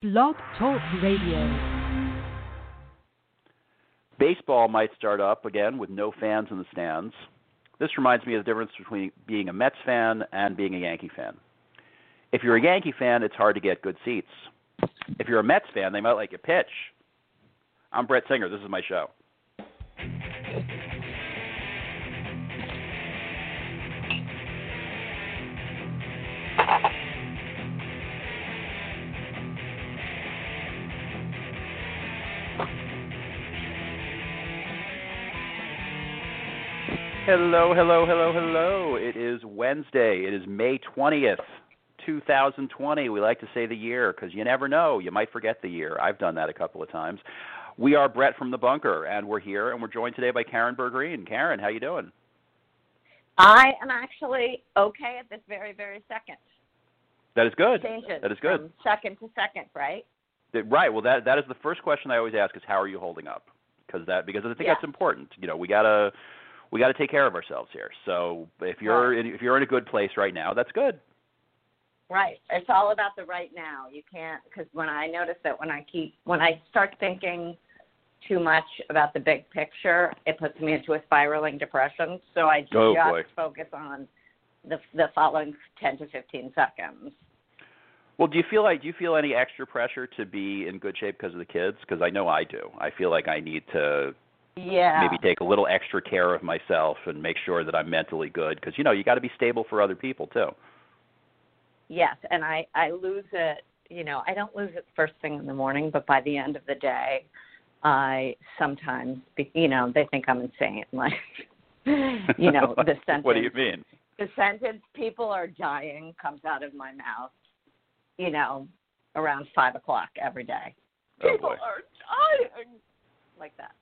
Blog Talk Radio. Baseball might start up again with no fans in the stands. This reminds me of the difference between being a Mets fan and being a Yankee fan. If you're a Yankee fan, it's hard to get good seats. If you're a Mets fan, they might let you pitch. I'm Brett Singer. This is my show. Hello, hello, hello, hello. It is Wednesday. It is May 20th, 2020. We like to say the year because you never know. You might forget the year. I've done that a couple of times. We are Brett from the Bunker, and we're here, and we're joined today by Karen Bergreen. Karen, how you doing? I am actually okay at this very, very second. That is good. Changes That is good. From second to second, right? Right. Well, that that is the first question I always ask: is how are you holding up? Because that because I think Yeah. that's important. You know, we gotta we gotta take care of ourselves here. So if you're in, if you're in a good place right now, that's good. Right. It's all about the right now. You can't because when I notice that when I keep when I start thinking too much about the big picture, it puts me into a spiraling depression. So I just Oh, boy. focus on the the following ten to fifteen seconds. Well, do you feel like do you feel any extra pressure to be in good shape because of the kids? Because I know I do. I feel like I need to Yeah. maybe take a little extra care of myself and make sure that I'm mentally good. Because you know you got to be stable for other people too. Yes, and I I lose it. You know, I don't lose it first thing in the morning, but by the end of the day, I sometimes, be, you know, they think I'm insane. Like, you know, the sentence. what do you mean? The sentence "people are dying" comes out of my mouth. You know, around five o'clock every day. Oh People boy. are dying, like that.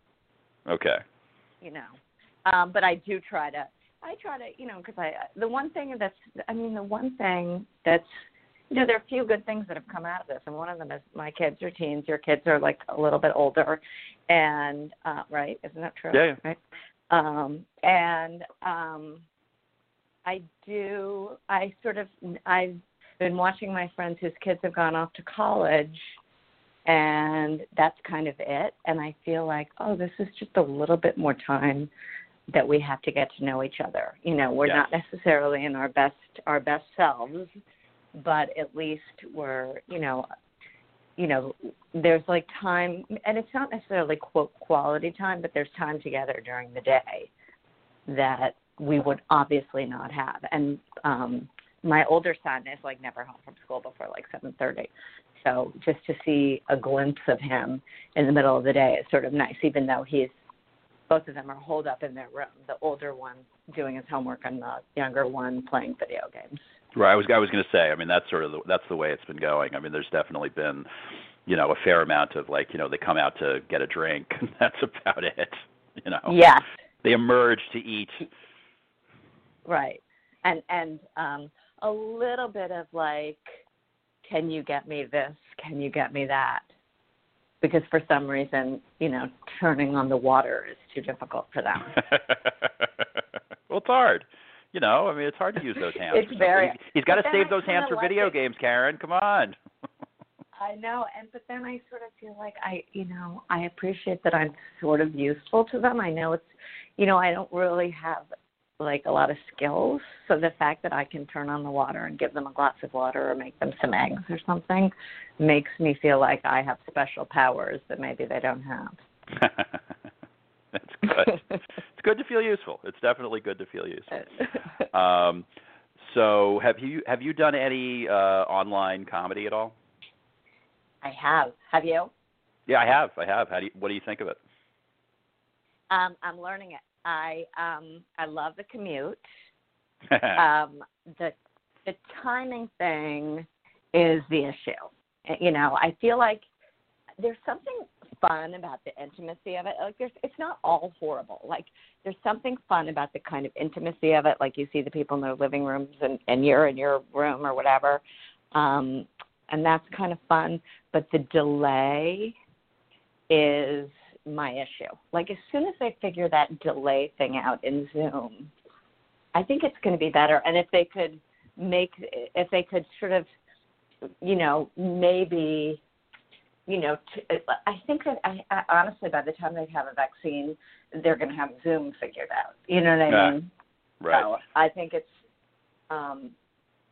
Okay. you know. Um, but I do try to, I try to, you know, because I, the one thing that's, I mean, the one thing that's, you know, there are a few good things that have come out of this, and one of them is my kids are teens. Your kids are like a little bit older, and uh, right, isn't that true? Yeah, yeah. Right. Um, and um, I do. I sort of. I've been watching my friends whose kids have gone off to college, and that's kind of it. And I feel like, oh, this is just a little bit more time that we have to get to know each other. You know, we're not necessarily in our best our best selves, but at least we're, you know, you know, there's like time, and it's not necessarily quote quality time, but there's time together during the day that we would obviously not have. And um my older son is like never home from school before like seven thirty. So just to see a glimpse of him in the middle of the day is sort of nice, even though he's both of them are holed up in their room. The older one doing his homework and the younger one playing video games. Right. I was I was going to say. I mean, that's sort of the, that's the way it's been going. I mean, there's definitely been, you know, a fair amount of like, you know, they come out to get a drink, and that's about it. You know. Yes, They emerge to eat. right. And and um a little bit of like, can you get me this? Can you get me that? Because for some reason, you know, turning on the water is too difficult for them. well, it's hard. You know, I mean, it's hard to use those hands. It's very- He's- He's got to save I those hands for like video it. games, Karen. Come on. I know, and but then I sort of feel like I, you know, I appreciate that I'm sort of useful to them. I know it's, you know, I don't really have like a lot of skills, so the fact that I can turn on the water and give them a glass of water or make them some eggs or something makes me feel like I have special powers that maybe they don't have. That's good. it's good to feel useful. It's definitely good to feel useful. Um, so, have you have you done any uh, online comedy at all? I have. Have you? Yeah, I have. I have. How do you, what do you think of it? Um, I'm learning it. I um I love the commute. um, the the timing thing is the issue. You know, I feel like there's something fun about the intimacy of it. Like there's it's not all horrible. Like there's something fun about the kind of intimacy of it. Like you see the people in their living rooms and, and you're in your room or whatever. Um and that's kind of fun. But the delay is my issue. Like as soon as they figure that delay thing out in Zoom, I think it's going to be better. And if they could make, if they could sort of, you know, maybe you know, to, I think that I, I honestly, by the time they have a vaccine, they're going to have Zoom figured out. You know what I Yeah. mean? Right. So I think it's, um,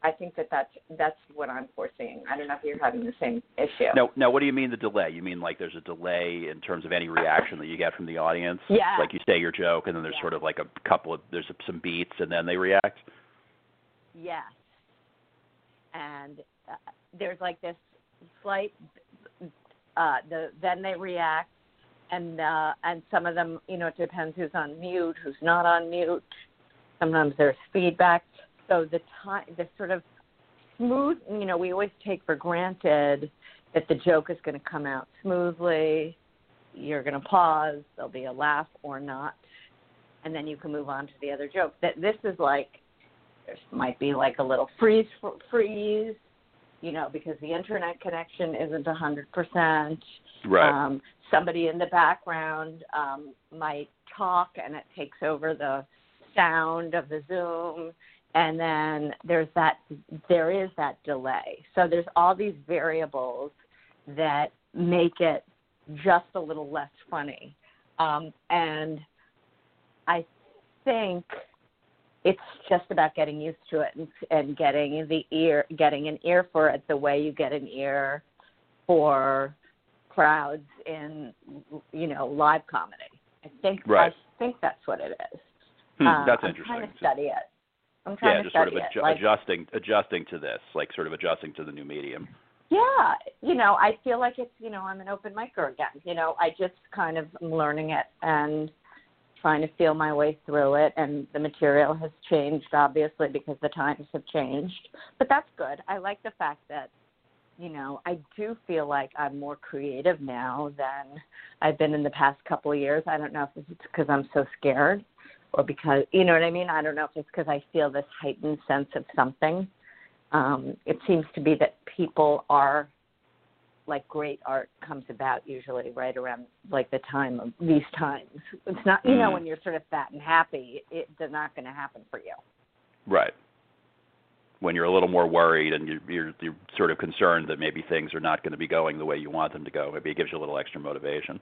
I think that that's that's what I'm foreseeing. I don't know if you're having the same issue. No, no. What do you mean the delay? You mean like there's a delay in terms of any reaction that you get from the audience? Yeah. Like you say your joke, and then there's Yeah. sort of like a couple of there's some beats, and then they react. Yes. And uh, there's like this slight, uh, the then they react, and uh, and some of them, you know, it depends who's on mute, who's not on mute. Sometimes there's feedback. So the time, the sort of smooth, you know, we always take for granted that the joke is going to come out smoothly. You're going to pause. There'll be a laugh or not, and then you can move on to the other joke. That this is like there might be like a little freeze freeze you know because the internet connection isn't a hundred percent Right. um somebody in the background um might talk and it takes over the sound of the zoom and then there's that there is that delay. So there's all these variables that make it just a little less funny. Um and i think it's just about getting used to it and, and getting the ear getting an ear for it the way you get an ear for crowds in you know live comedy. I think Right. i think that's what it is. Hmm, Uh, that's i'm trying to study it i'm trying yeah, to just sort study of it like, adjusting adjusting to this, like sort of adjusting to the new medium. yeah you know i feel like it's you know i'm an open micer again you know i just kind of am learning it and trying to feel my way through it and the material has changed obviously because the times have changed. But that's good. I like the fact that you know i do feel like i'm more creative now than i've been in the past couple of years. I don't know if it's because i'm so scared or because you know what i mean i don't know if it's because i feel this heightened sense of something um, it seems to be that people are like great art comes about usually right around like the time of these times. It's not you know Mhm. when you're sort of fat and happy, it, it's not going to happen for you. Right. When you're a little more worried and you're, you're you're sort of concerned that maybe things are not going to be going the way you want them to go, maybe it gives you a little extra motivation.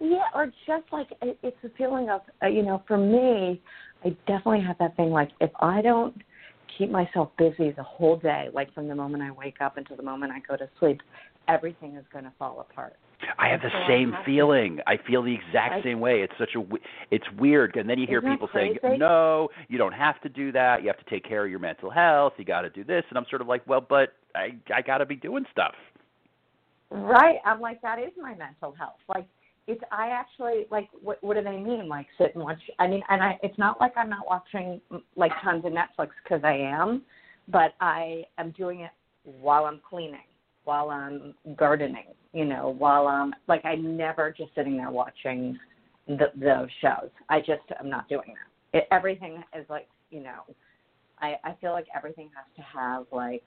Yeah, or just like it, it's a feeling of uh, you know, for me, I definitely have that thing like if I don't keep myself busy the whole day, like from the moment I wake up until the moment I go to sleep, everything is going to fall apart. I have the So I same to- feeling. I feel the exact I- same way. It's such a we- it's weird, and then you hear Isn't people saying, "No, you don't have to do that. You have to take care of your mental health. You got to do this." And I'm sort of like, "Well, but I I got to be doing stuff." Right. I'm like, that is my mental health. Like, it's I actually like. What what do they mean? Like, sit and watch. I mean, and I. It's not like I'm not watching like tons of Netflix because I am, but I am doing it while I'm cleaning, while I'm gardening. You know, while I'm like I'm never just sitting there watching the those shows. I just am not doing that. It, everything is like you know, I I feel like everything has to have like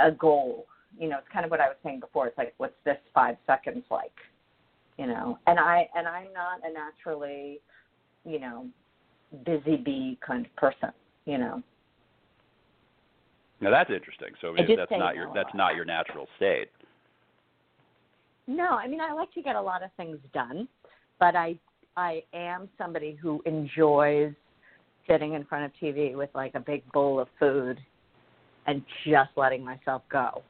a goal you know, it's kind of what I was saying before. It's like, what's this five seconds like? You know, and I and I'm not a naturally, you know, busy bee kind of person. You know, Now that's interesting. So I mean, that's not your that's not your natural state. no, I mean, I like to get a lot of things done, but I I am somebody who enjoys sitting in front of TV with like a big bowl of food and just letting myself go.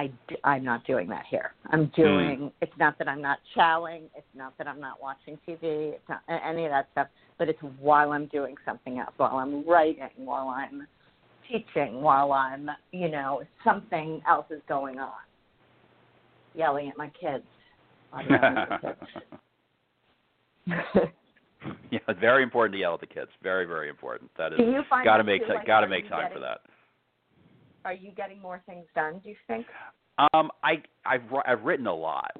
I, I'm not doing that here. I'm hmm. doing. It's not that I'm not chowing. It's not that I'm not watching TV. It's not any of that stuff. But it's while I'm doing something else, while I'm writing, while I'm teaching, while I'm, you know, something else is going on. Yelling at my kids. I'm yelling at yeah, it's very important to yell at the kids. Very very important. That is Do you find got to make too? ti- Like, got to are make time for that. Are you getting more things done? Do you think? Um, I I've I've written a lot.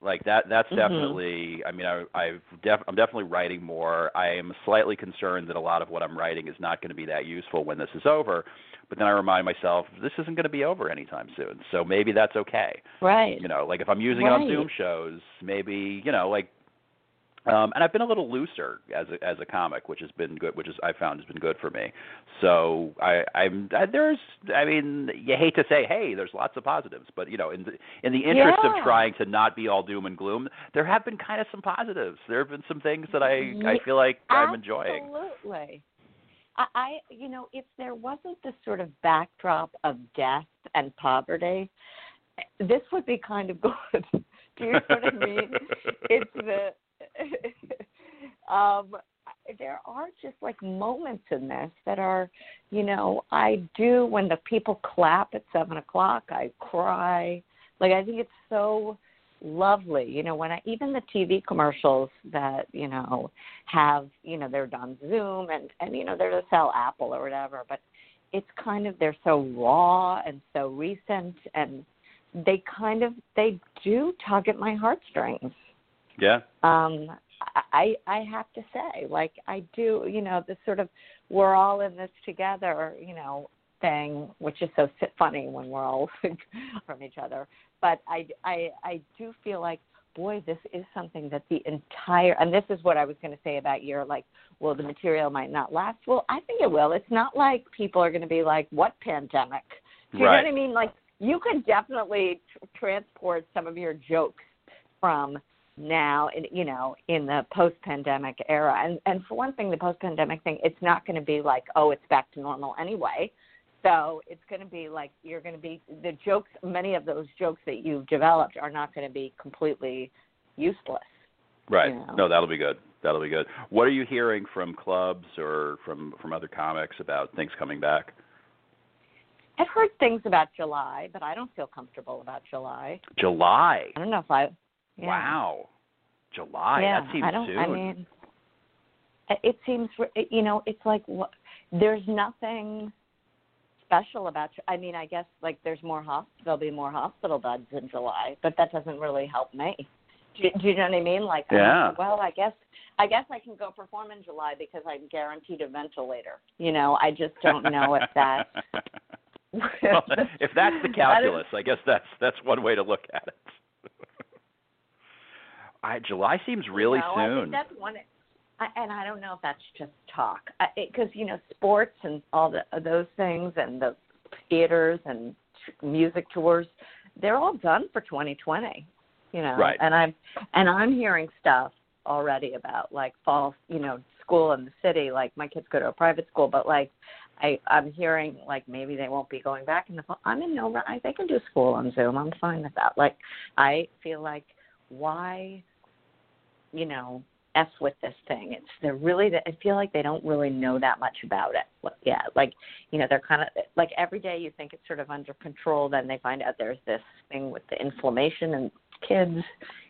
Like that that's Mhm. definitely. I mean, I I've def, I'm definitely writing more. I am slightly concerned that a lot of what I'm writing is not going to be that useful when this is over. But then I remind myself this isn't going to be over anytime soon. So maybe that's okay. Right. You know, like if I'm using it on Zoom shows, maybe you know, like Um, and I've been a little looser as a, as a comic, which has been good, which is I found has been good for me. So I, I'm I, there's I mean you hate to say hey there's lots of positives, but you know in the in the interest Yeah. of trying to not be all doom and gloom, there have been kind of some positives. There have been some things that I I feel like I'm enjoying. Absolutely. I, I, you know, if there wasn't this sort of backdrop of death and poverty, this would be kind of good. Do you know what I mean? It's the, um, there are just like moments in this that are, you know, I do when the people clap at seven o'clock, I cry. Like I think it's so lovely. You know, when I even the TV commercials that you know have you know they're on Zoom and and you know they're to sell Apple or whatever, but it's kind of they're so raw and so recent and they kind of they do tug at my heartstrings. Yeah. Um, I I have to say, like I do, you know, this sort of we're all in this together, you know, thing, which is so funny when we're all from each other. But I I I do feel like, boy, this is something that the entire and this is what I was going to say about your like, well, the material might not last. Well, I think it will. It's not like people are going to be like, what pandemic? Do you Right. know what I mean? Like you could definitely tr- transport some of your jokes from now in you know in the post pandemic era and and for one thing the post pandemic thing it's not going to be like oh it's back to normal anyway so it's going to be like you're going to be the jokes many of those jokes that you've developed are not going to be completely useless Right. you know. No, that'll be good. That'll be good. What are you hearing from clubs or from from other comics about things coming back? i've heard things about july but i don't feel comfortable about july July. i don't know if i yeah. Wow. July. yeah, that seems I don't. soon. I mean, it- seems you know. It's like what, there's nothing special about. I mean, I guess like there's more hosp There'll be more hospital beds in July, but that doesn't really help me. Do, do you know what I mean? Like, Yeah. well, I guess I guess I can go perform in July because I'm guaranteed a ventilator. You know, I just don't know if that. well, if that's the calculus, I guess that's that's one way to look at it. I, July seems really no, I soon. think that's one. I, and I don't know if that's just talk, because you know, sports and all the those things, and the theaters and t- music tours, they're all done for 2020. You know, Right. and I'm and I'm hearing stuff already about like fall, you know, school in the city. Like my kids go to a private school, but like I I'm hearing like maybe they won't be going back in the fall. I'm in no. I they can do school on Zoom. I'm fine with that. Like I feel like why you know, f with this thing. It's they're really. I feel like they don't really know that much about it. Yeah, like you know, they're kind of like every day you think it's sort of under control, then they find out there's this thing with the inflammation and kids.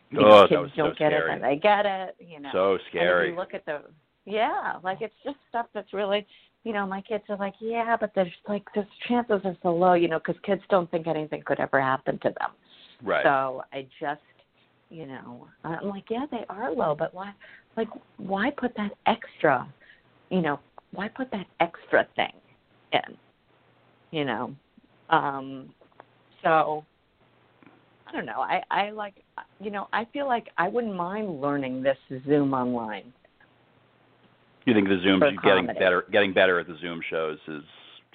You know, Oh, that kids was so don't get scary. it, and they get it. You know, so and scary. you look at the yeah, like it's just stuff that's really. You know, my kids are like, yeah, but there's like, the chances are so low, you know, because kids don't think anything could ever happen to them. right. So I just, you know, I'm like, yeah, they are low, but why, like, why put that extra, you know, why put that extra thing in, you know? Um, so I don't know. I I like, you know, I feel like I wouldn't mind learning this Zoom online. you think the Zoom getting better getting better at the Zoom shows is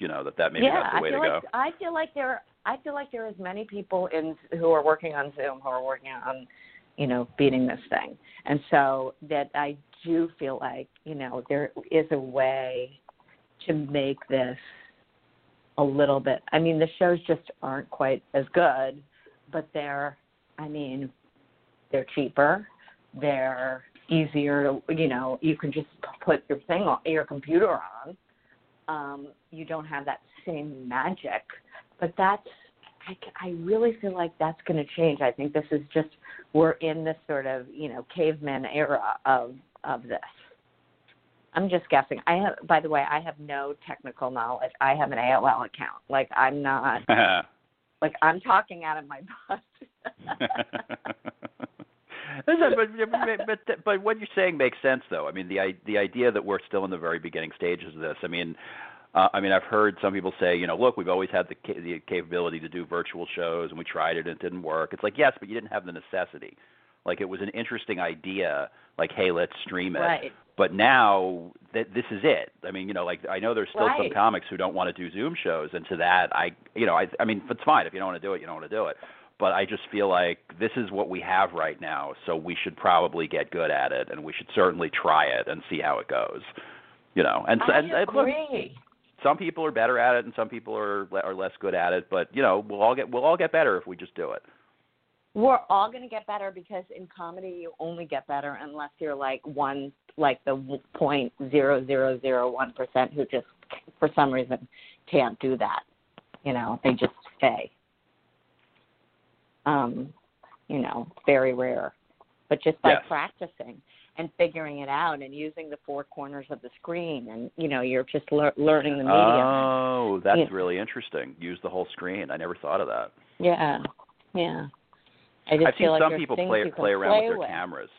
you know that that maybe yeah, that's the way to feel go. like I feel like there I feel like there are as many people in who are working on Zoom who are working on, you know, beating this thing. And so that I do feel like, you know, there is a way to make this a little bit I mean, the shows just aren't quite as good, but they're I mean, they're cheaper, they're easier to you know, you can just put your thing on your computer on um, you don't have that same magic. But that's, I, I really feel like that's going to change. I think this is just we're in this sort of you know caveman era of of this. I'm just guessing. I have, by the way, I have no technical knowledge. I have an AOL account. Like I'm not, like I'm talking out of my butt. But, but but what you're saying makes sense, though. I mean, the i- the idea that we're still in the very beginning stages of this. I mean, uh, I mean, I've heard some people say, you know, look, we've always had the ca- the capability to do virtual shows, and we tried it and it didn't work. It's like, yes, but you didn't have the necessity. Like it was an interesting idea. Like, hey, let's stream it. Right. But now that this is it. I mean, you know, like I know there's still some comics who don't want to do Zoom shows, and to that, I, you know, I, I mean, it's fine if you don't want to do it, you don't want to do it. But I just feel like this is what we have right now, so we should probably get good at it, and we should certainly try it and see how it goes. You know, and I and, and look, some people are better at it, and some people are are less good at it. But you know, we'll all get we'll all get better if we just do it. We're all going to get better because in comedy you only get better unless you're like one, like the point zero zero zero one percent who just for some reason can't do that. You know, they just stay. Um, you know, very rare. But just by Yes. practicing and figuring it out and using the four corners of the screen and you know you're just lear- learning the medium. Oh, that's Yeah. really interesting. Use the whole screen. I never thought of that. yeah, yeah. I just I've seen like some people play you play around play with their cameras.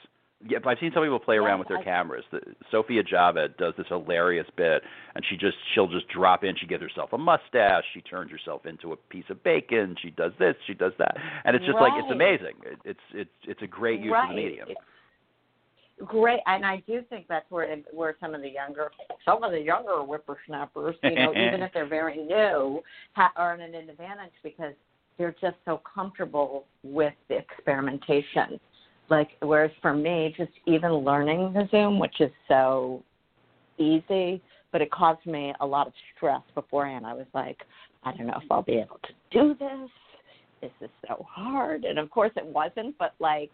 Yeah, I've seen some people play around Yes, with their I- cameras. The, Sophia Javed does this hilarious bit, and she just she'll just drop in. She gives herself a mustache. She turns herself into a piece of bacon. She does this. She does that, and it's just like it's amazing. It, it's it's it's a great use right. of the medium. It's great, and I do think that's where it, where some of the younger some of the younger whippersnappers, you know, even if they're very new, ha- are at an advantage because they're just so comfortable with the experimentation. Like whereas for me, just even learning the Zoom, which is so easy, but it caused me a lot of stress beforehand. I was like, I don't know if I'll be able to do this. This is so hard, and of course it wasn't. But like,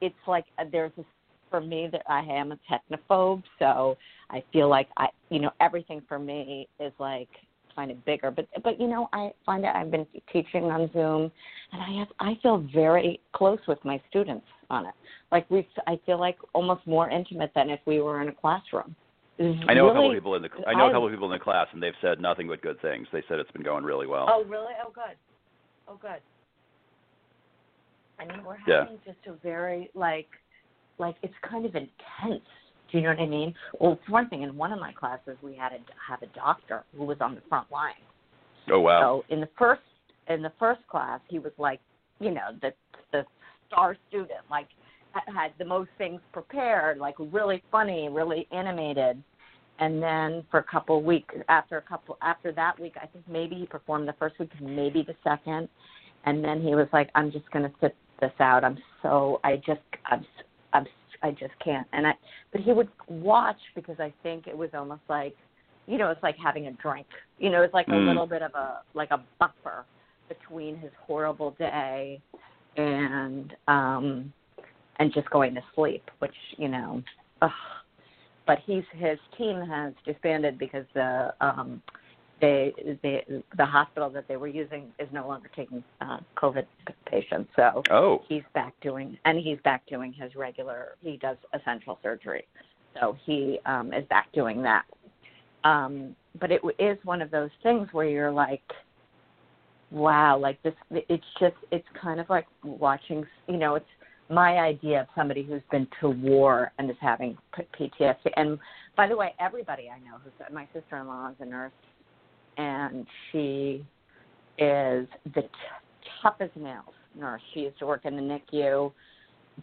it's like uh, there's this for me that I am a technophobe, so I feel like I, you know, everything for me is like kind of bigger. But but you know, I find that I've been teaching on Zoom, and I have I feel very close with my students on it. Like we, I feel like almost more intimate than if we were in a classroom. It's I know a couple of people in the I know a I- couple of people in the class, and they've said nothing but good things. They said it's been going really well. Oh, really? Oh, good. Oh, good. I mean, we're Yeah. having just a very like, like it's kind of intense. Do you know what I mean? Well, for one thing, in one of my classes, we had to have a doctor who was on the front line. Oh wow. So in the first in the first class, he was like, you know, the the star student, like had the most things prepared, like really funny, really animated. And then for a couple of weeks, after a couple after that week, I think maybe he performed the first week, maybe the second, and then he was like, I'm just going to sit this out. I'm so I just I'm I'm I just can't. And I but he would watch because I think it was almost like you know, it's like having a drink. You know, it's like a Mm. little bit of a like a buffer between his horrible day and um and just going to sleep, which, you know, ugh. but he's his team has disbanded because the um they they the hospital that they were using is no longer taking uh COVID patients. So Oh. he's back doing and he's back doing his regular he does essential surgery so he um is back doing that um but it is one of those things where you're like wow like this it's just it's kind of like watching you know it's my idea of somebody who's been to war and is having PTSD and by the way everybody I know who's my sister-in-law is a nurse and she is the t- tough as nails nurse. She used to work in the NICU.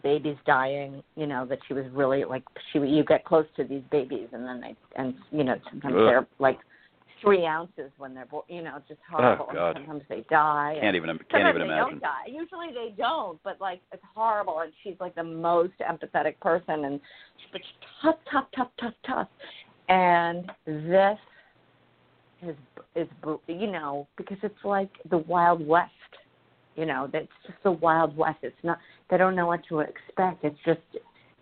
Babies dying, you know, that she was really like she. You get close to these babies, and then they, and you know, sometimes Ugh. they're like three ounces when they're, born. you know, just oh, horrible. God. And sometimes they die. Can't even can't even they imagine. don't die. Usually they don't, but like it's horrible. And she's like the most empathetic person, and but she's tough, tough, tough, tough, tough. And this is is you know because it's like the wild west you know that's just the wild west. It's not they don't know what to expect. It's just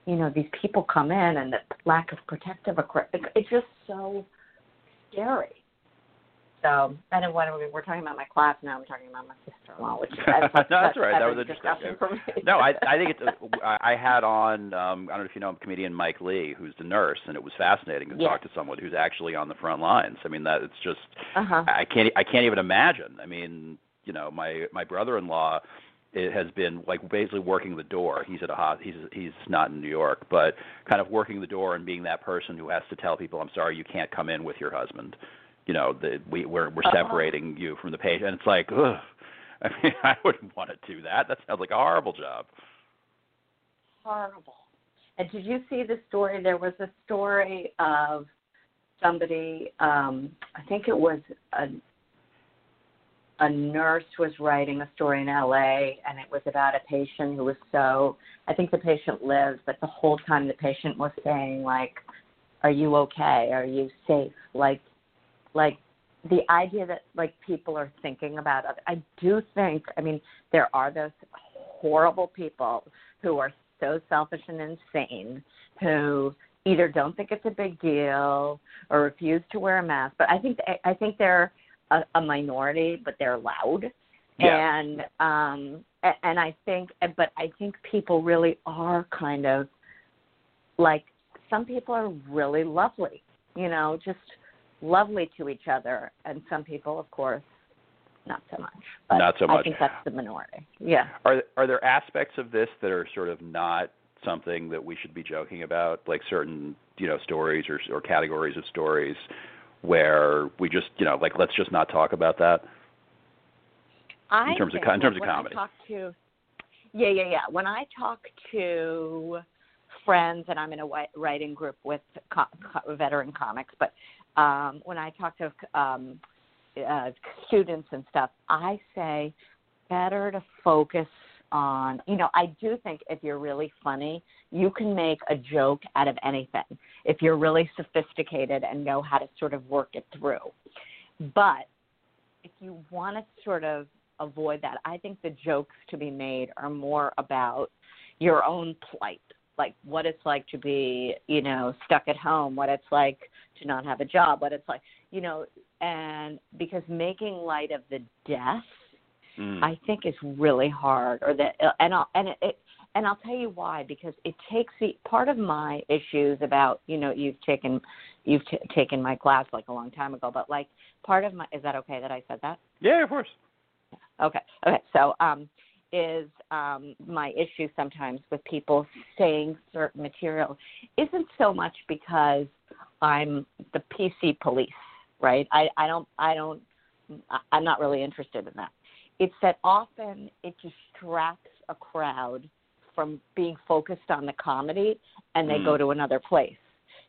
you know these people come in and the lack of protective equipment it's just so scary so I don't want to. We're talking about my class now. I'm talking about my sister-in-law, which that's, No, that's that's right. That was a interesting. discussion for me. no, I I think it's. A, I I had on. Um, I don't know if you know comedian Mike Lee, who's the nurse, and it was fascinating to Yeah. talk to someone who's actually on the front lines. I mean, that it's just. Uh-huh. I can't. I can't even imagine. I mean, you know, my my brother-in-law. It has been like basically working the door. He's at a hot. He's he's not in New York, but kind of working the door and being that person who has to tell people, "I'm sorry, you can't come in with your husband." You know, the, we we're we're Uh-huh. separating you from the patient. And it's like, ugh. I mean, I wouldn't want to do that. That sounds like a horrible job. horrible. And did you see the story? There was a story of somebody. Um, I think it was a a nurse was writing a story in LA and it was about a patient who was so I think the patient lived, but the whole time the patient was saying like, Are you okay? Are you safe? Like like the idea that like people are thinking about other I do think I mean, there are those horrible people who are so selfish and insane who either don't think it's a big deal or refuse to wear a mask. But I think I think they're a, a minority, but they're loud. Yeah. And um and I think but I think people really are kind of like some people are really lovely, you know, just lovely to each other and some people of course not so much. But Not so much. I think that's the minority. Yeah. Are are there aspects of this that are sort of not something that we should be joking about, like certain you know stories or or categories of stories where we just you know like let's just not talk about that? I terms of in terms of comedy. I talk to, yeah, yeah, yeah. When I talk to friends, and I'm in a writing group with co- co- veteran comics, but um, when I talk to um, uh, students and stuff, I say better to focus on. You know, I do think if you're really funny, you can make a joke out of anything. If you're really sophisticated and know how to sort of work it through, but if you want to sort of avoid that. I think the jokes to be made are more about your own plight, like what it's like to be, you know, stuck at home, what it's like to not have a job, what it's like, you know, and because making light of the death, Mm. I think is really hard, or that, and I'll and it, it and I'll tell you why because it takes the part of my issues about you know you've taken you've t- taken my class like a long time ago, but like part of my is that okay that I said that? yeah, of course. Okay. Okay. So, um, is um, my issue sometimes with people saying certain material isn't so much because I'm the PC police, right? I, I don't, I don't, I'm not really interested in that. It's that often it distracts a crowd from being focused on the comedy and they Mm. go to another place.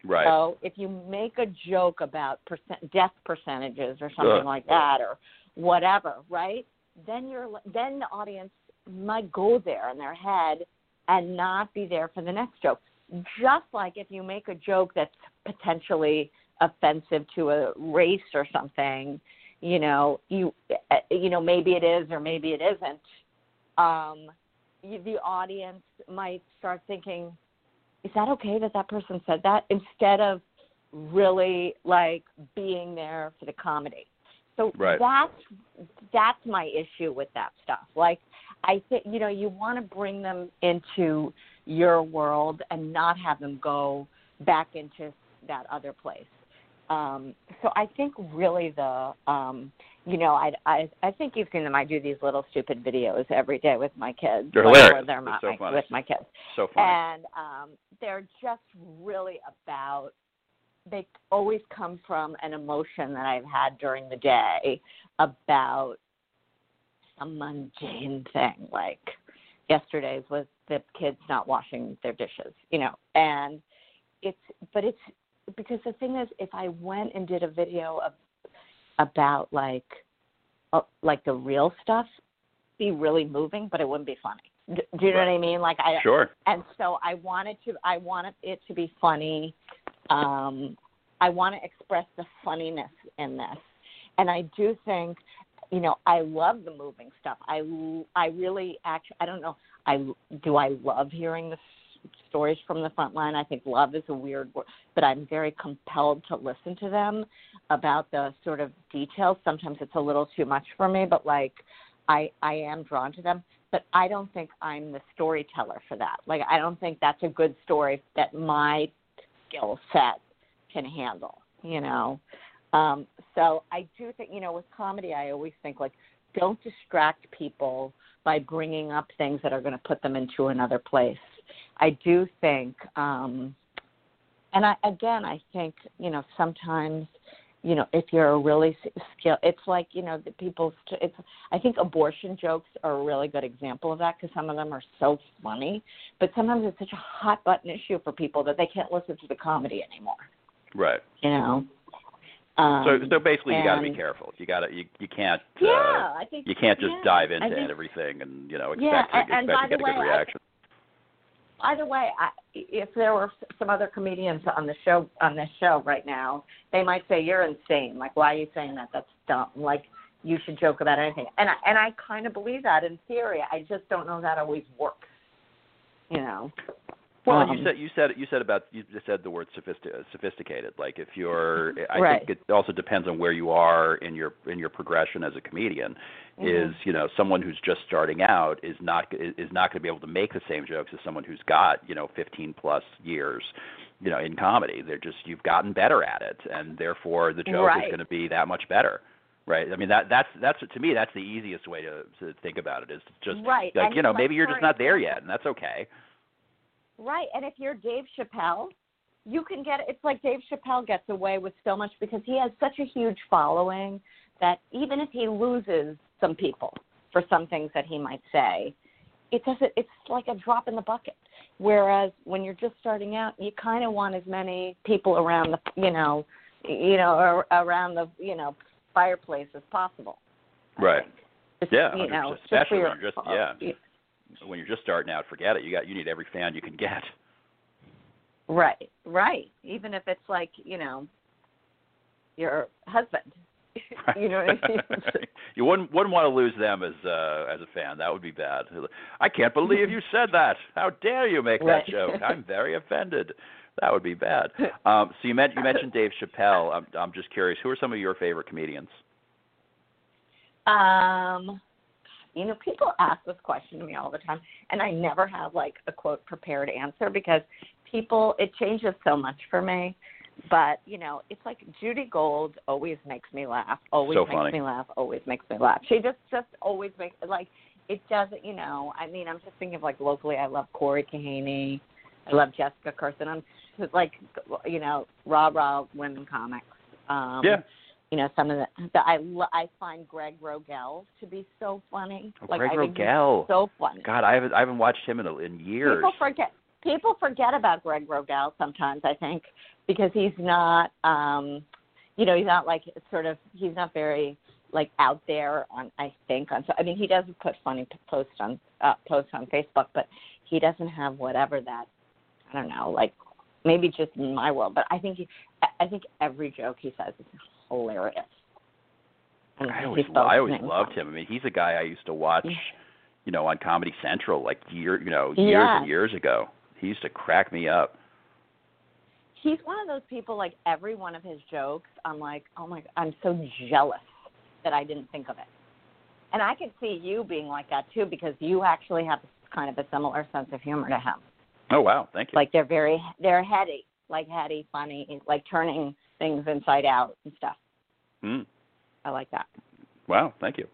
Right. So if you make a joke about percent, death percentages or something Ugh. like that, or whatever, right? Then you're then the audience might go there in their head and not be there for the next joke. Just like if you make a joke that's potentially offensive to a race or something, you know, you uh, you know maybe it is or maybe it isn't. Um, you, the audience might start thinking, is that okay that that person said that instead of really like being there for the comedy so Right. that's that's my issue with that stuff like i think you know you want to bring them into your world and not have them go back into that other place um so i think really the um you know i i i think you've seen them i do these little stupid videos every day with my kids They're like, hilarious. they're so my, funny. with my kids So funny. and um, they're just really about. They always come from an emotion that I've had during the day about some mundane thing, like yesterday's was the kids not washing their dishes, you know, and it's but it's because the thing is, if I went and did a video of about like uh, like the real stuff, be really moving, but it wouldn't be funny. D- Do you know Right. what I mean? Like I sure. and so I wanted to I wanted it to be funny. Um, I want to express the funniness in this, and I do think, you know, I love the moving stuff. I I really actually I don't know. I do I love hearing the stories from the front line. I think love is a weird word, but I'm very compelled to listen to them about the sort of details. Sometimes it's a little too much for me, but like I I am drawn to them but I don't think I'm the storyteller for that. Like I don't think that's a good story that my skill set can handle, you know. Um so I do think, you know, with comedy I always think like don't distract people by bringing up things that are going to put them into another place. I do think um and I again I think, you know, sometimes you know, if you're a really skill, it's like you know, the people. It's I think abortion jokes are a really good example of that because some of them are so funny, but sometimes it's such a hot button issue for people that they can't listen to the comedy anymore. Right. You know. Um, so so basically, you got to be careful. You got to you you can't. Yeah, uh, I think you can't just yeah, dive into think- everything and you know expect Yeah, to, and- and expect to get a good way, I- reaction. By the way, I, if there were some other comedians on the show on this show right now, they might say you're insane. Like, why are you saying that? That's dumb. Like, you should joke about anything. And I, and I kind of believe that in theory. I just don't know that always works. You know. Well, Um, you said you said you said about you just said the word sophisti- sophisticated. Like if you're, I Right. think it also depends on where you are in your in your progression as a comedian. Mhm. Is you know someone who's just starting out is not is not going to be able to make the same jokes as someone who's got you know 15 plus years, you know, in comedy. They're just you've gotten better at it, and therefore the joke Right. is going to be that much better. Right. I mean that that's that's to me that's the easiest way to to think about it is just Right. like And you know maybe you're just not there yet, and that's okay. Right. And if you're Dave Chappelle, you can get it's like Dave Chappelle gets away with so much because he has such a huge following that even if he loses some people for some things that he might say, it doesn't it's like a drop in the bucket. Whereas when you're just starting out, you kind of want as many people around the you know, you know, ar- around the you know fireplace as possible. I Right. Just, Yeah, you know, 100%, just for especially your, when just- yeah. When you're just starting out, forget it. You got you need every fan you can get. Right, right. Even if it's like, you know, your husband. you know what I mean? you wouldn't wouldn't want to lose them as uh as a fan. That would be bad. I can't believe you said that. How dare you make Right. that joke? I'm very offended. That would be bad. Um, so you mentioned you mentioned Dave Chappelle. I'm I'm just curious. Who are some of your favorite comedians? Um, you know, people ask this question to me all the time, and I never have like a quote prepared answer because people it changes so much for me. But you know, it's like Judy Gold always makes me laugh. Always So makes funny. me laugh. Always makes me laugh. She just just always makes like it doesn't. You know, I mean, I'm just thinking of like locally. I love Corey Kahaney. I love Jessica Kirson. I'm like you know, rah rah women comics. Um, Yeah. You know some of the, the I I find Greg Rogell to be so funny. Oh, like Greg I think Rogell. so funny. God, I haven't I haven't watched him in a, in years. People forget people forget about Greg Rogell sometimes. I think because he's not, um you know, he's not like sort of he's not very like out there on I think on so I mean he doesn't put funny posts on uh, posts on Facebook, but he doesn't have whatever that I don't know like maybe just in my world, but I think he, I think every joke he says is hilarious. And I always I always loved him. I mean, he's a guy I used to watch, you know, on Comedy Central like year, you know, years Yes. and years ago. He used to crack me up. he's one of those people like every one of his jokes i'm like oh my i'm so jealous that i didn't think of it and i could see you being like that too because you actually have kind of a similar sense of humor to him Oh wow, thank you. like they're very they're heady like heady funny like turning things inside out and stuff Mm. i like that Wow, thank you.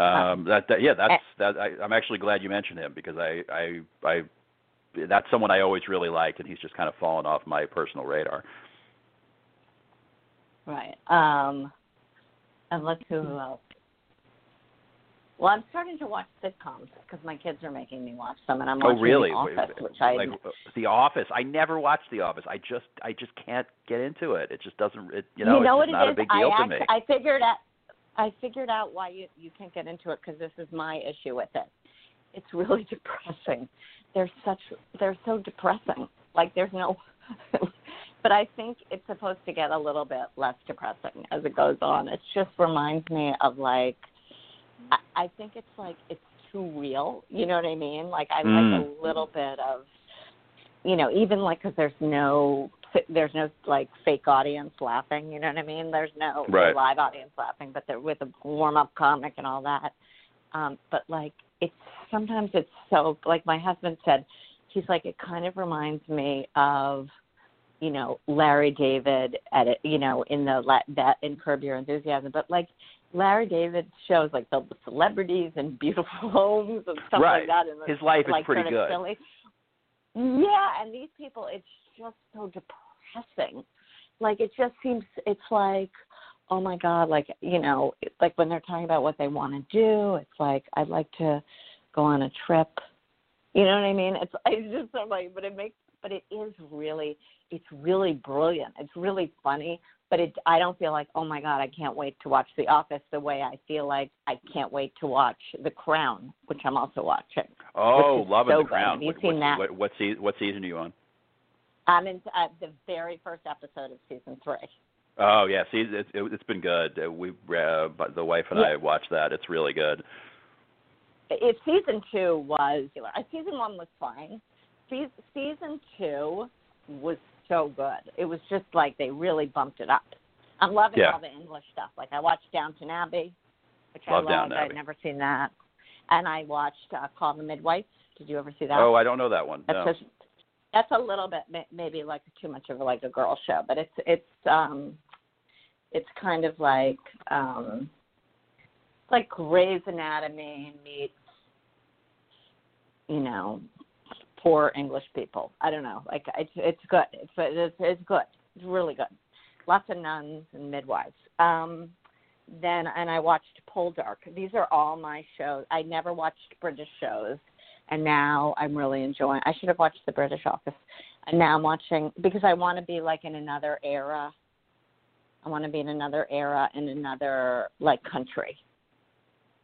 Um, that, that yeah, that's Eh. that. I, I'm actually glad you mentioned him because I I I that's someone I always really liked, and he's just kind of fallen off my personal radar. right um and let's see who else well, I'm starting to watch sitcoms because my kids are making me watch them, and I'm oh watching really? The Office, which I like uh, The Office. I never watched The Office. I just I just can't get into it. It just doesn't. It, you know, know it's what just not it is? a big deal I to me. I figured out. I figured out why you you can't get into it because this is my issue with it. It's really depressing. They're such they're so depressing. Like there's no. but I think it's supposed to get a little bit less depressing as it goes on. It just reminds me of like. I, I think it's like it's too real. You know what I mean? Like I like Mm. a little bit of you know, even like because there's no there's no like fake audience laughing. You know what I mean? There's no Right. live audience laughing, but they're with a warm up comic and all that. Um, but like it's sometimes it's so like my husband said, he's like it kind of reminds me of you know Larry David at it, you know in the that in Curb Your Enthusiasm, but like Larry David shows like the celebrities and beautiful homes and stuff Right. like that. And His life is like, pretty of good. Silly. Yeah, and these people, it's just so depressing. Like it just seems, it's like, oh my god, like you know, like when they're talking about what they want to do, it's like I'd like to go on a trip. You know what I mean? It's it's just so like, but it makes, but it is really, it's really brilliant. It's really funny, but it I don't feel like oh my god, I can't wait to watch The Office the way I feel like I can't wait to watch The Crown, which I'm also watching. Oh, loving so the good. crown. Have you what, seen what, that? What, what, se- what season are you on? I'm in uh, the very first episode of season three. Oh yeah, see, it's it, it's been good. Uh, We, uh, the wife and Yeah. I watched that. It's really good. If season two was, uh, season one was fine. Se- Season two was so good. It was just like they really bumped it up. I'm loving Yeah. all the English stuff. Like I watched Downton Abbey, which Love I Downton. I'd Abbey. never seen that, and I watched uh, Call the Midwife. Did you ever see that? Oh, I don't know that one. That's No. just that's a little bit ma- maybe like too much of a, like a girl show, but it's it's um it's kind of like um like Grey's Anatomy meets you know poor English people. I don't know. Like it's it's good. It's it's, it's good. It's really good. Lots of nuns and midwives. Um then and I watched Poldark. These are all my shows. I never watched British shows and now I'm really enjoying. I should have watched the British Office, and now I'm watching because I want to be like in another era. I want to be in another era in another like country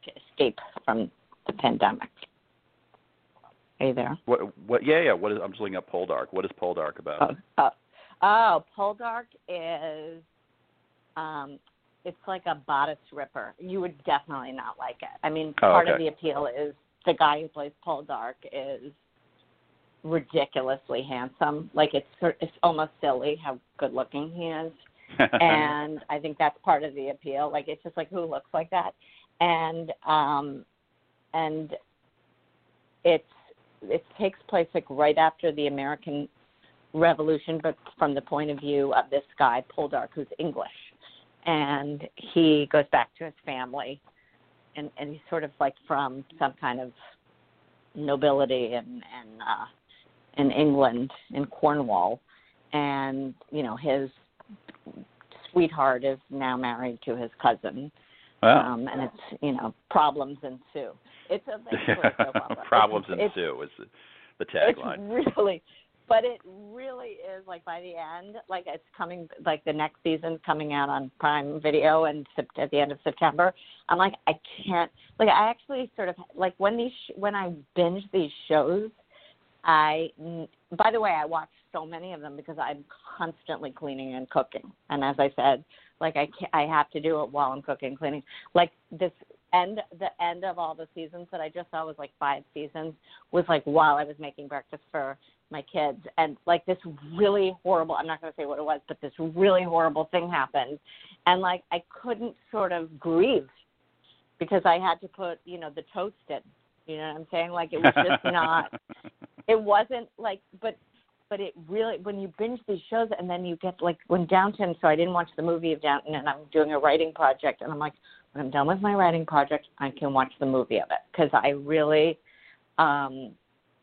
to escape from the pandemic. You there? What? What? Yeah, yeah. What is? I'm just looking up Poldark. What is Poldark about? Oh, oh, oh Poldark is um it's like a bodice ripper. You would definitely not like it. I mean, Oh, part of the appeal is the guy who plays Poldark is ridiculously handsome. Like it's it's almost silly how good looking he is. and I think that's part of the appeal. Like it's just like who looks like that, and um, and it's it takes place like right after the American Revolution, but from the point of view of this guy Poldark, who's English, and he goes back to his family, and and he's sort of like from some kind of nobility and and uh, in England in Cornwall, and you know his sweetheart is now married to his cousin, Wow. um, and it's you know problems ensue. It's a soap opera. Problems It's- it's- ensue is the, the It's tagline. really, but it really is like by the end, like it's coming, like the next season's coming out on Prime Video and at the end of September. I'm like, I can't. Like, I actually sort of like when these sh- when I binge these shows. I, by the way, I watch so many of them because I'm constantly cleaning and cooking. And as I said, like I can't, I have to do it while I'm cooking cleaning. Like this end, the end of all the seasons that I just saw was like five seasons. Was like while I was making breakfast for my kids, and like this really horrible. I'm not going to say what it was, but this really horrible thing happened, and like I couldn't sort of grieve because I had to put you know the toast in. You know what I'm saying? Like it was just not it wasn't like but but it really when you binge these shows and then you get like when Downton so I didn't watch the movie of Downton and I'm doing a writing project and I'm like when I'm done with my writing project I can watch the movie of it because I really um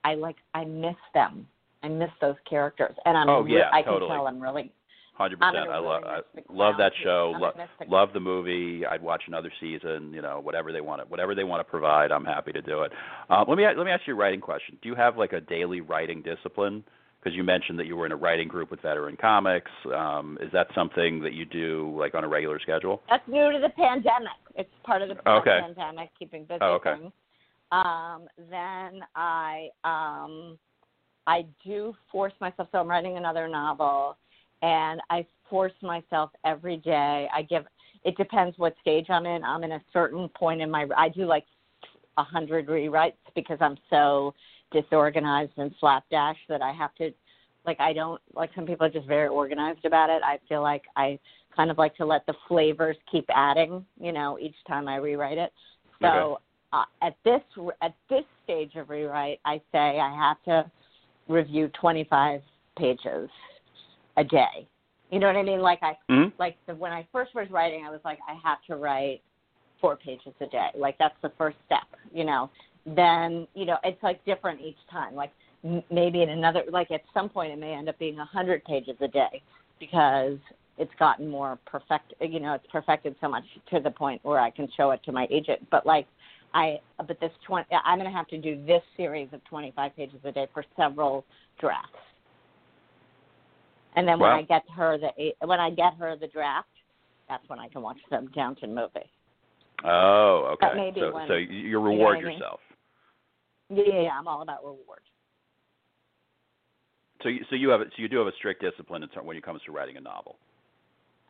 I like I miss them I miss those characters and I'm Oh, yeah, I totally. can tell I'm really Hundred percent. I love I love that show. Lo- I'm gonna miss the- love the movie. I'd watch another season. You know, whatever they want, whatever they want to provide, I'm happy to do it. Uh, let me let me ask you a writing question. Do you have like a daily writing discipline? Because you mentioned that you were in a writing group with Veteran Comics. Um, is that something that you do like on a regular schedule? That's new to the pandemic. It's part of the Okay. pandemic, keeping busy Oh, okay. Um, then I um, I do force myself. So I'm writing another novel, and I force myself every day. I give. It depends what stage I'm in. I'm in a certain point in my. I do like a hundred rewrites because I'm so disorganized and slapdash that I have to. Like I don't like some people are just very organized about it. I feel like I kind of like to let the flavors keep adding, you know, each time I rewrite it. So Okay. uh, at this at this stage of rewrite, I say I have to review 25 pages a day. You know what I mean? Like I hmm like the, when I first was writing, I was like I have to write four pages a day. Like that's the first step, you know. Then you know it's like different each time. Like maybe in another like at some point it may end up being a hundred pages a day because it's gotten more perfect. You know, it's perfected so much to the point where I can show it to my agent. But like, I but this twenty, I'm going to have to do this series of 25 pages a day for several drafts. And then when Wow. I get her the when I get her the draft, that's when I can watch the Downton movie. Oh, okay. That may be so when- so you you know reward I mean? yourself. Yeah, yeah, yeah, I'm all about reward. So you, so you have so you do have a strict discipline when it comes to writing a novel.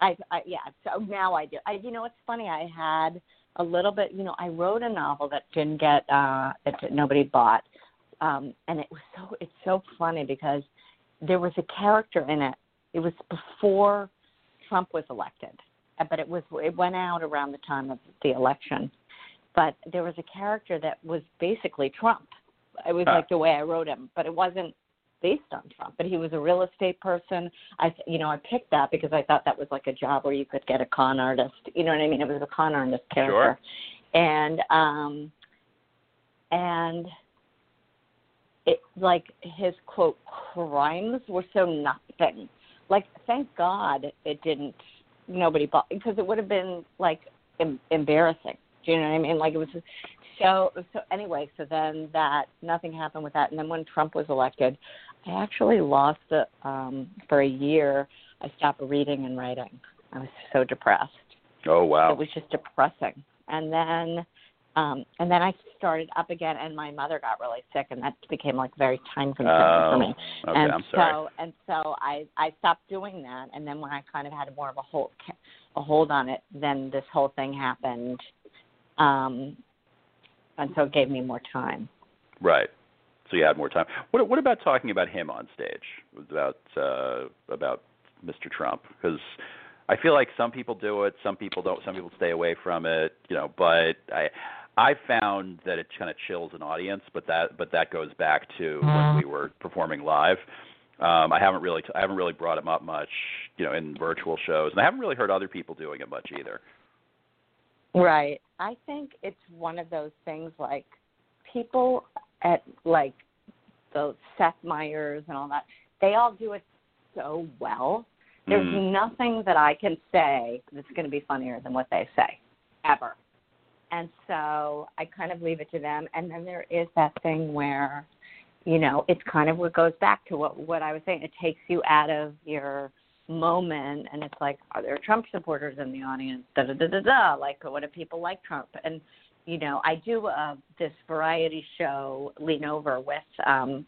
I, I yeah. So now I do. I, you know, it's funny. I had a little bit. You know, I wrote a novel that didn't get uh that nobody bought, um, and it was so. It's so funny because there was a character in it. It was before Trump was elected, but it was it went out around the time of the election. But there was a character that was basically Trump. It was Huh. like the way I wrote him, but it wasn't based on Trump. But he was a real estate person. I, you know, I picked that because I thought that was like a job where you could get a con artist. You know what I mean? It was a con artist character. sure. And um, and it like his quote crimes were so nothing. Like, thank God it didn't. Nobody bought because it would have been like em- embarrassing. Do you know what I mean? Like it was just, so. So anyway, so then that nothing happened with that, and then when Trump was elected, I actually lost the um for a year. I stopped reading and writing. I was so depressed. Oh wow. It was just depressing. And then um and then I started up again and my mother got really sick and that became like very time consuming for Oh, me. okay. and I'm sorry. so and so I I stopped doing that and then when I kind of had more of a hold a hold on it then this whole thing happened um and so it gave me more time. Right. So you had more time. What what about talking about him on stage? About uh about Mr. Trump because I feel like some people do it, some people don't, some people stay away from it, you know, but I I found that it kind of chills an audience, but that but that goes back to when we were performing live. Um I haven't really I haven't really brought him up much, you know, in virtual shows, and I haven't really heard other people doing it much either. Right. I think it's one of those things like people at like the Seth Meyers and all that, they all do it so well. There's Mhm. nothing that I can say that's going to be funnier than what they say, ever. And so I kind of leave it to them. And then there is that thing where, you know, it's kind of what goes back to what what I was saying. It takes you out of your moment, and it's like, are there Trump supporters in the audience? Da da da da da. Like, what do people like Trump? And you know, I do uh, this variety show, Lean Over, with um,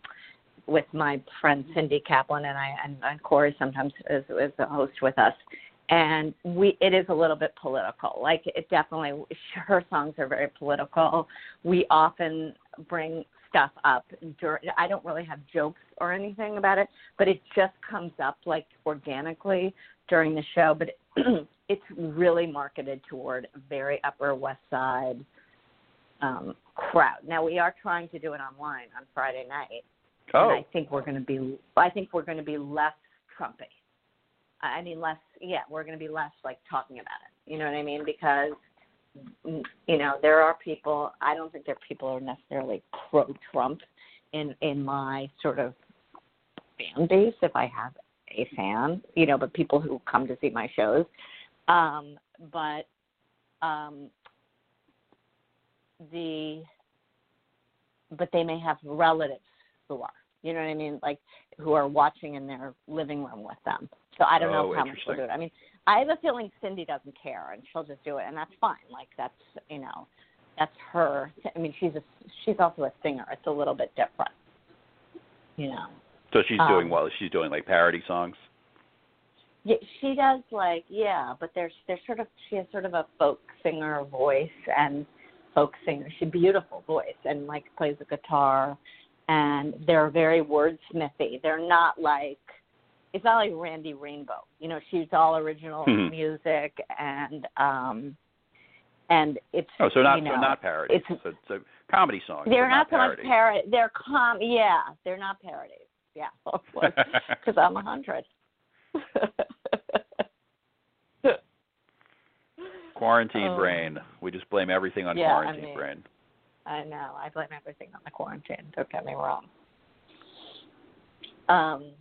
with my friend Cindy Kaplan, and I and, and Corey sometimes is, is a host with us. And we, it is a little bit political. Like it definitely, her songs are very political. We often bring stuff up. During, I don't really have jokes or anything about it, but it just comes up like organically during the show. But it, it's really marketed toward very Upper West Side um, crowd. Now we are trying to do it online on Friday night, Oh, and I think we're going to be. I think we're going to be less Trumpy. I mean, less. Yeah, we're going to be less like talking about it. You know what I mean? Because you know there are people. I don't think there are people are necessarily pro-Trump in in my sort of fan base. If I have a fan, you know, but people who come to see my shows. Um, but um, the but they may have relatives who are you know what i mean like who are watching in their living room with them so i don't know Oh, how much they'll do it i mean i have a feeling cindy doesn't care and she'll just do it and that's fine like that's you know that's her i mean she's a she's also a singer it's a little bit different you know so she's um, doing well. She's doing like parody songs. Yeah, she does like yeah, but there's there's sort of she has sort of a folk singer voice and folk singer. She beautiful voice and like plays a guitar, and they're very wordsmithy. They're not like it's not like Randy Rainbow. You know, she's all original Mhm. music and um and it's Oh, so not you know, so not parodies. it's- so, so comedy songs. they're but not, so much parody. They're com. Yeah, they're not parodies. Yeah, of course, because I'm a hundred. Quarantine Oh. brain. We just blame everything on Yeah, I quarantine mean- brain. I know. I blame everything on the quarantine. Don't get me wrong. Um.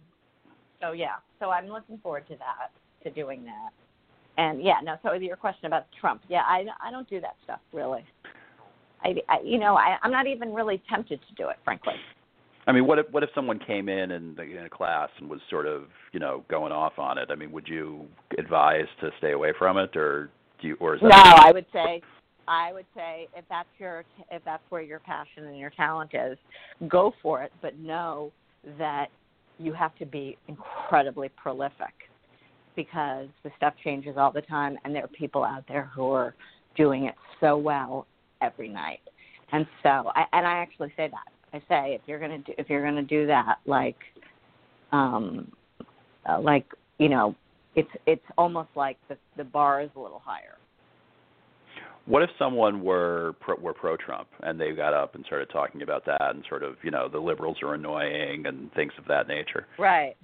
So yeah. So I'm looking forward to that. to doing that. And yeah, no. So your question about Trump, yeah, I I don't do that stuff really. I, I you know I I'm not even really tempted to do it, frankly. I mean, what if what if someone came in and in a class and was sort of you know going off on it? I mean, would you advise to stay away from it, or do you, or is that? No, I would say, I would say if that's your if that's where your passion and your talent is, go for it. But know that you have to be incredibly prolific because the stuff changes all the time, and there are people out there who are doing it so well every night. And so, I, and I actually say that I say if you're gonna do if you're gonna do that, like, um, uh, like you know, it's it's almost like the the bar is a little higher. What if someone were pro, were pro Trump and they got up and started talking about that and sort of you know the liberals are annoying and things of that nature? Right.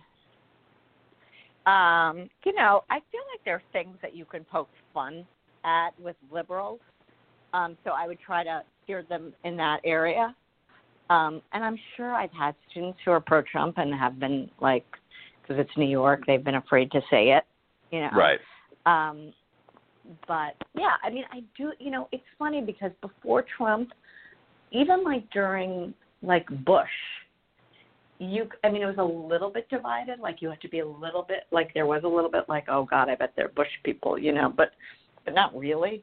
Um, you know, I feel like there are things that you can poke fun at with liberals. Um, so I would try to steer them in that area. Um, and I'm sure I've had students who are pro-Trump and have been like, because it's New York, they've been afraid to say it. You know. Right. Um, but yeah, I mean, I do. You know, it's funny because before Trump, even like during like Bush, you. I mean, it was a little bit divided. Like you had to be a little bit like there was a little bit like, oh God, I bet they're Bush people. You know, but but not really.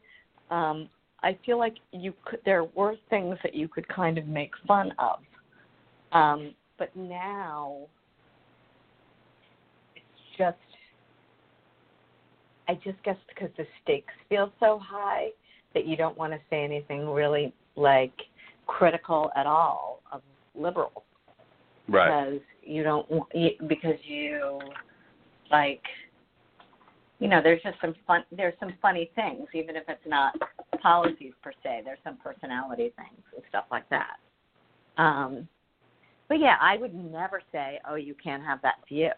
Um, I feel like you could there were things that you could kind of make fun of. Um, but now it's just I just guess because the stakes feel so high that you don't want to say anything really like critical at all of liberals. Right. Because you don't because you like you know there's just some fun there's some funny things even if it's not policies per se there's some personality things and stuff like that um but yeah i would never say oh you can't have that view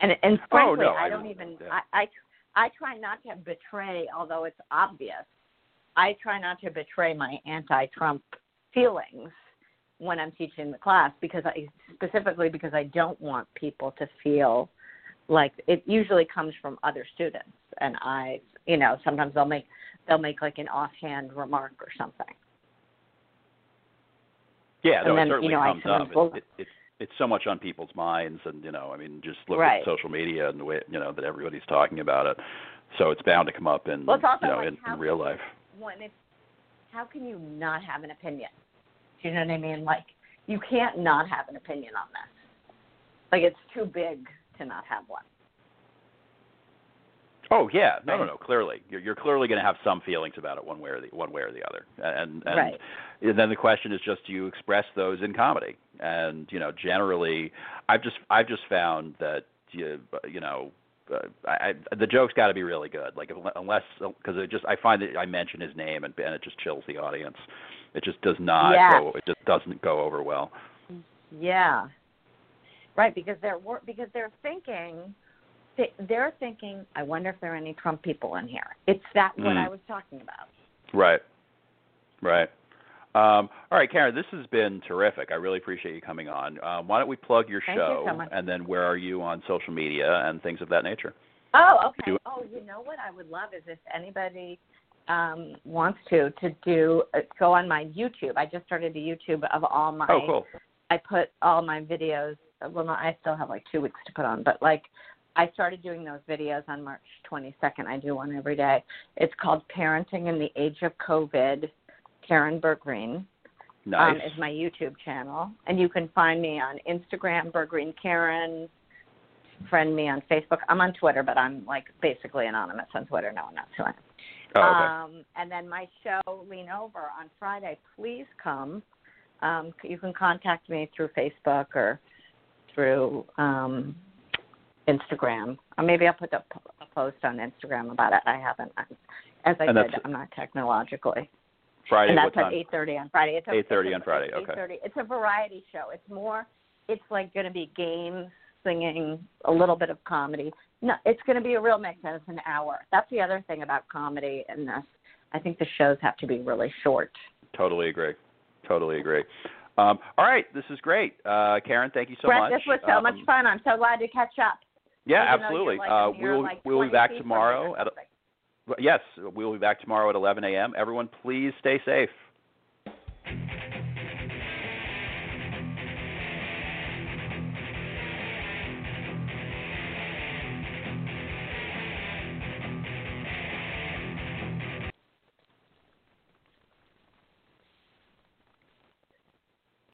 and and frankly oh, no, i I don't even yeah. I, I i try not to betray although it's obvious i try not to betray my anti trump feelings when i'm teaching the class because i specifically because i don't want people to feel like it usually comes from other students and i you know sometimes they'll make they'll make like an offhand remark or something Yeah, no, And then, it certainly you know, I comes up. will- It, it, it's it's so much on people's minds, and you know, I mean, just look Right. at social media and the way you know that everybody's talking about it. So it's bound to come up in Well, you know like in, in real life. when it's how can you not have an opinion do you know what i mean like you can't not have an opinion on this like it's too big to not have one Oh yeah, no, no, Right. no. Clearly, you're, you're clearly going to have some feelings about it, one way or the one way or the other. And and Right. then the question is just do you express those in comedy? And you know, generally, I've just I've just found that you you know. Uh, I, I, the joke's got to be really good. Like unless because it just I find that I mention his name and, and it just chills the audience. It just does not Yes. go. It just doesn't go over well. Yeah. Right, because they're wor- because they're thinking they- they're thinking, I wonder if there are any Trump people in here. It's that what Mm. I was talking about. Right. Right. Um, all right, Karen, this has been terrific. I really appreciate you coming on. Um, why don't we plug your Thank you show, so much. and then where are you on social media and things of that nature? Oh, okay. Do- Oh, you know what I would love is if anybody um wants to to do uh, go on my YouTube. I just started a YouTube of all my Oh, cool. I put all my videos. Well, no, I still have like two weeks to put on, but like I started doing those videos on March 22nd. I do one every day. It's called Parenting in the Age of COVID. Karen Bergreen Nice. um, is my YouTube channel, and you can find me on Instagram, Bergreen Karen. Friend me on Facebook. I'm on Twitter, but I'm like basically anonymous on Twitter. No one knows who I am. oh, okay. Um, and then my show, Lean Over, on Friday. Please come. Um, you can contact me through Facebook or through um, Instagram. Or maybe I'll put a, a post on Instagram about it. I haven't. As I And said, I'm not technologically. Friday, and that's at 8.30 on Friday. It's a, 8:30 on Friday, okay. 8:30. It's a variety show. It's more, it's like going to be games, singing, a little bit of comedy. No, it's going to be a real mix, it's an hour. That's the other thing about comedy in this. I think the shows have to be really short. Totally agree. Totally agree. Um, all right, this is great, uh, Karen. Thank you so Brett, much. this was so much Um, fun. I'm so glad to catch up. Yeah, absolutely. like, uh, we'll like we'll be back feet from me or tomorrow at something. yes, we'll be back tomorrow at 11 a.m. Everyone, please stay safe.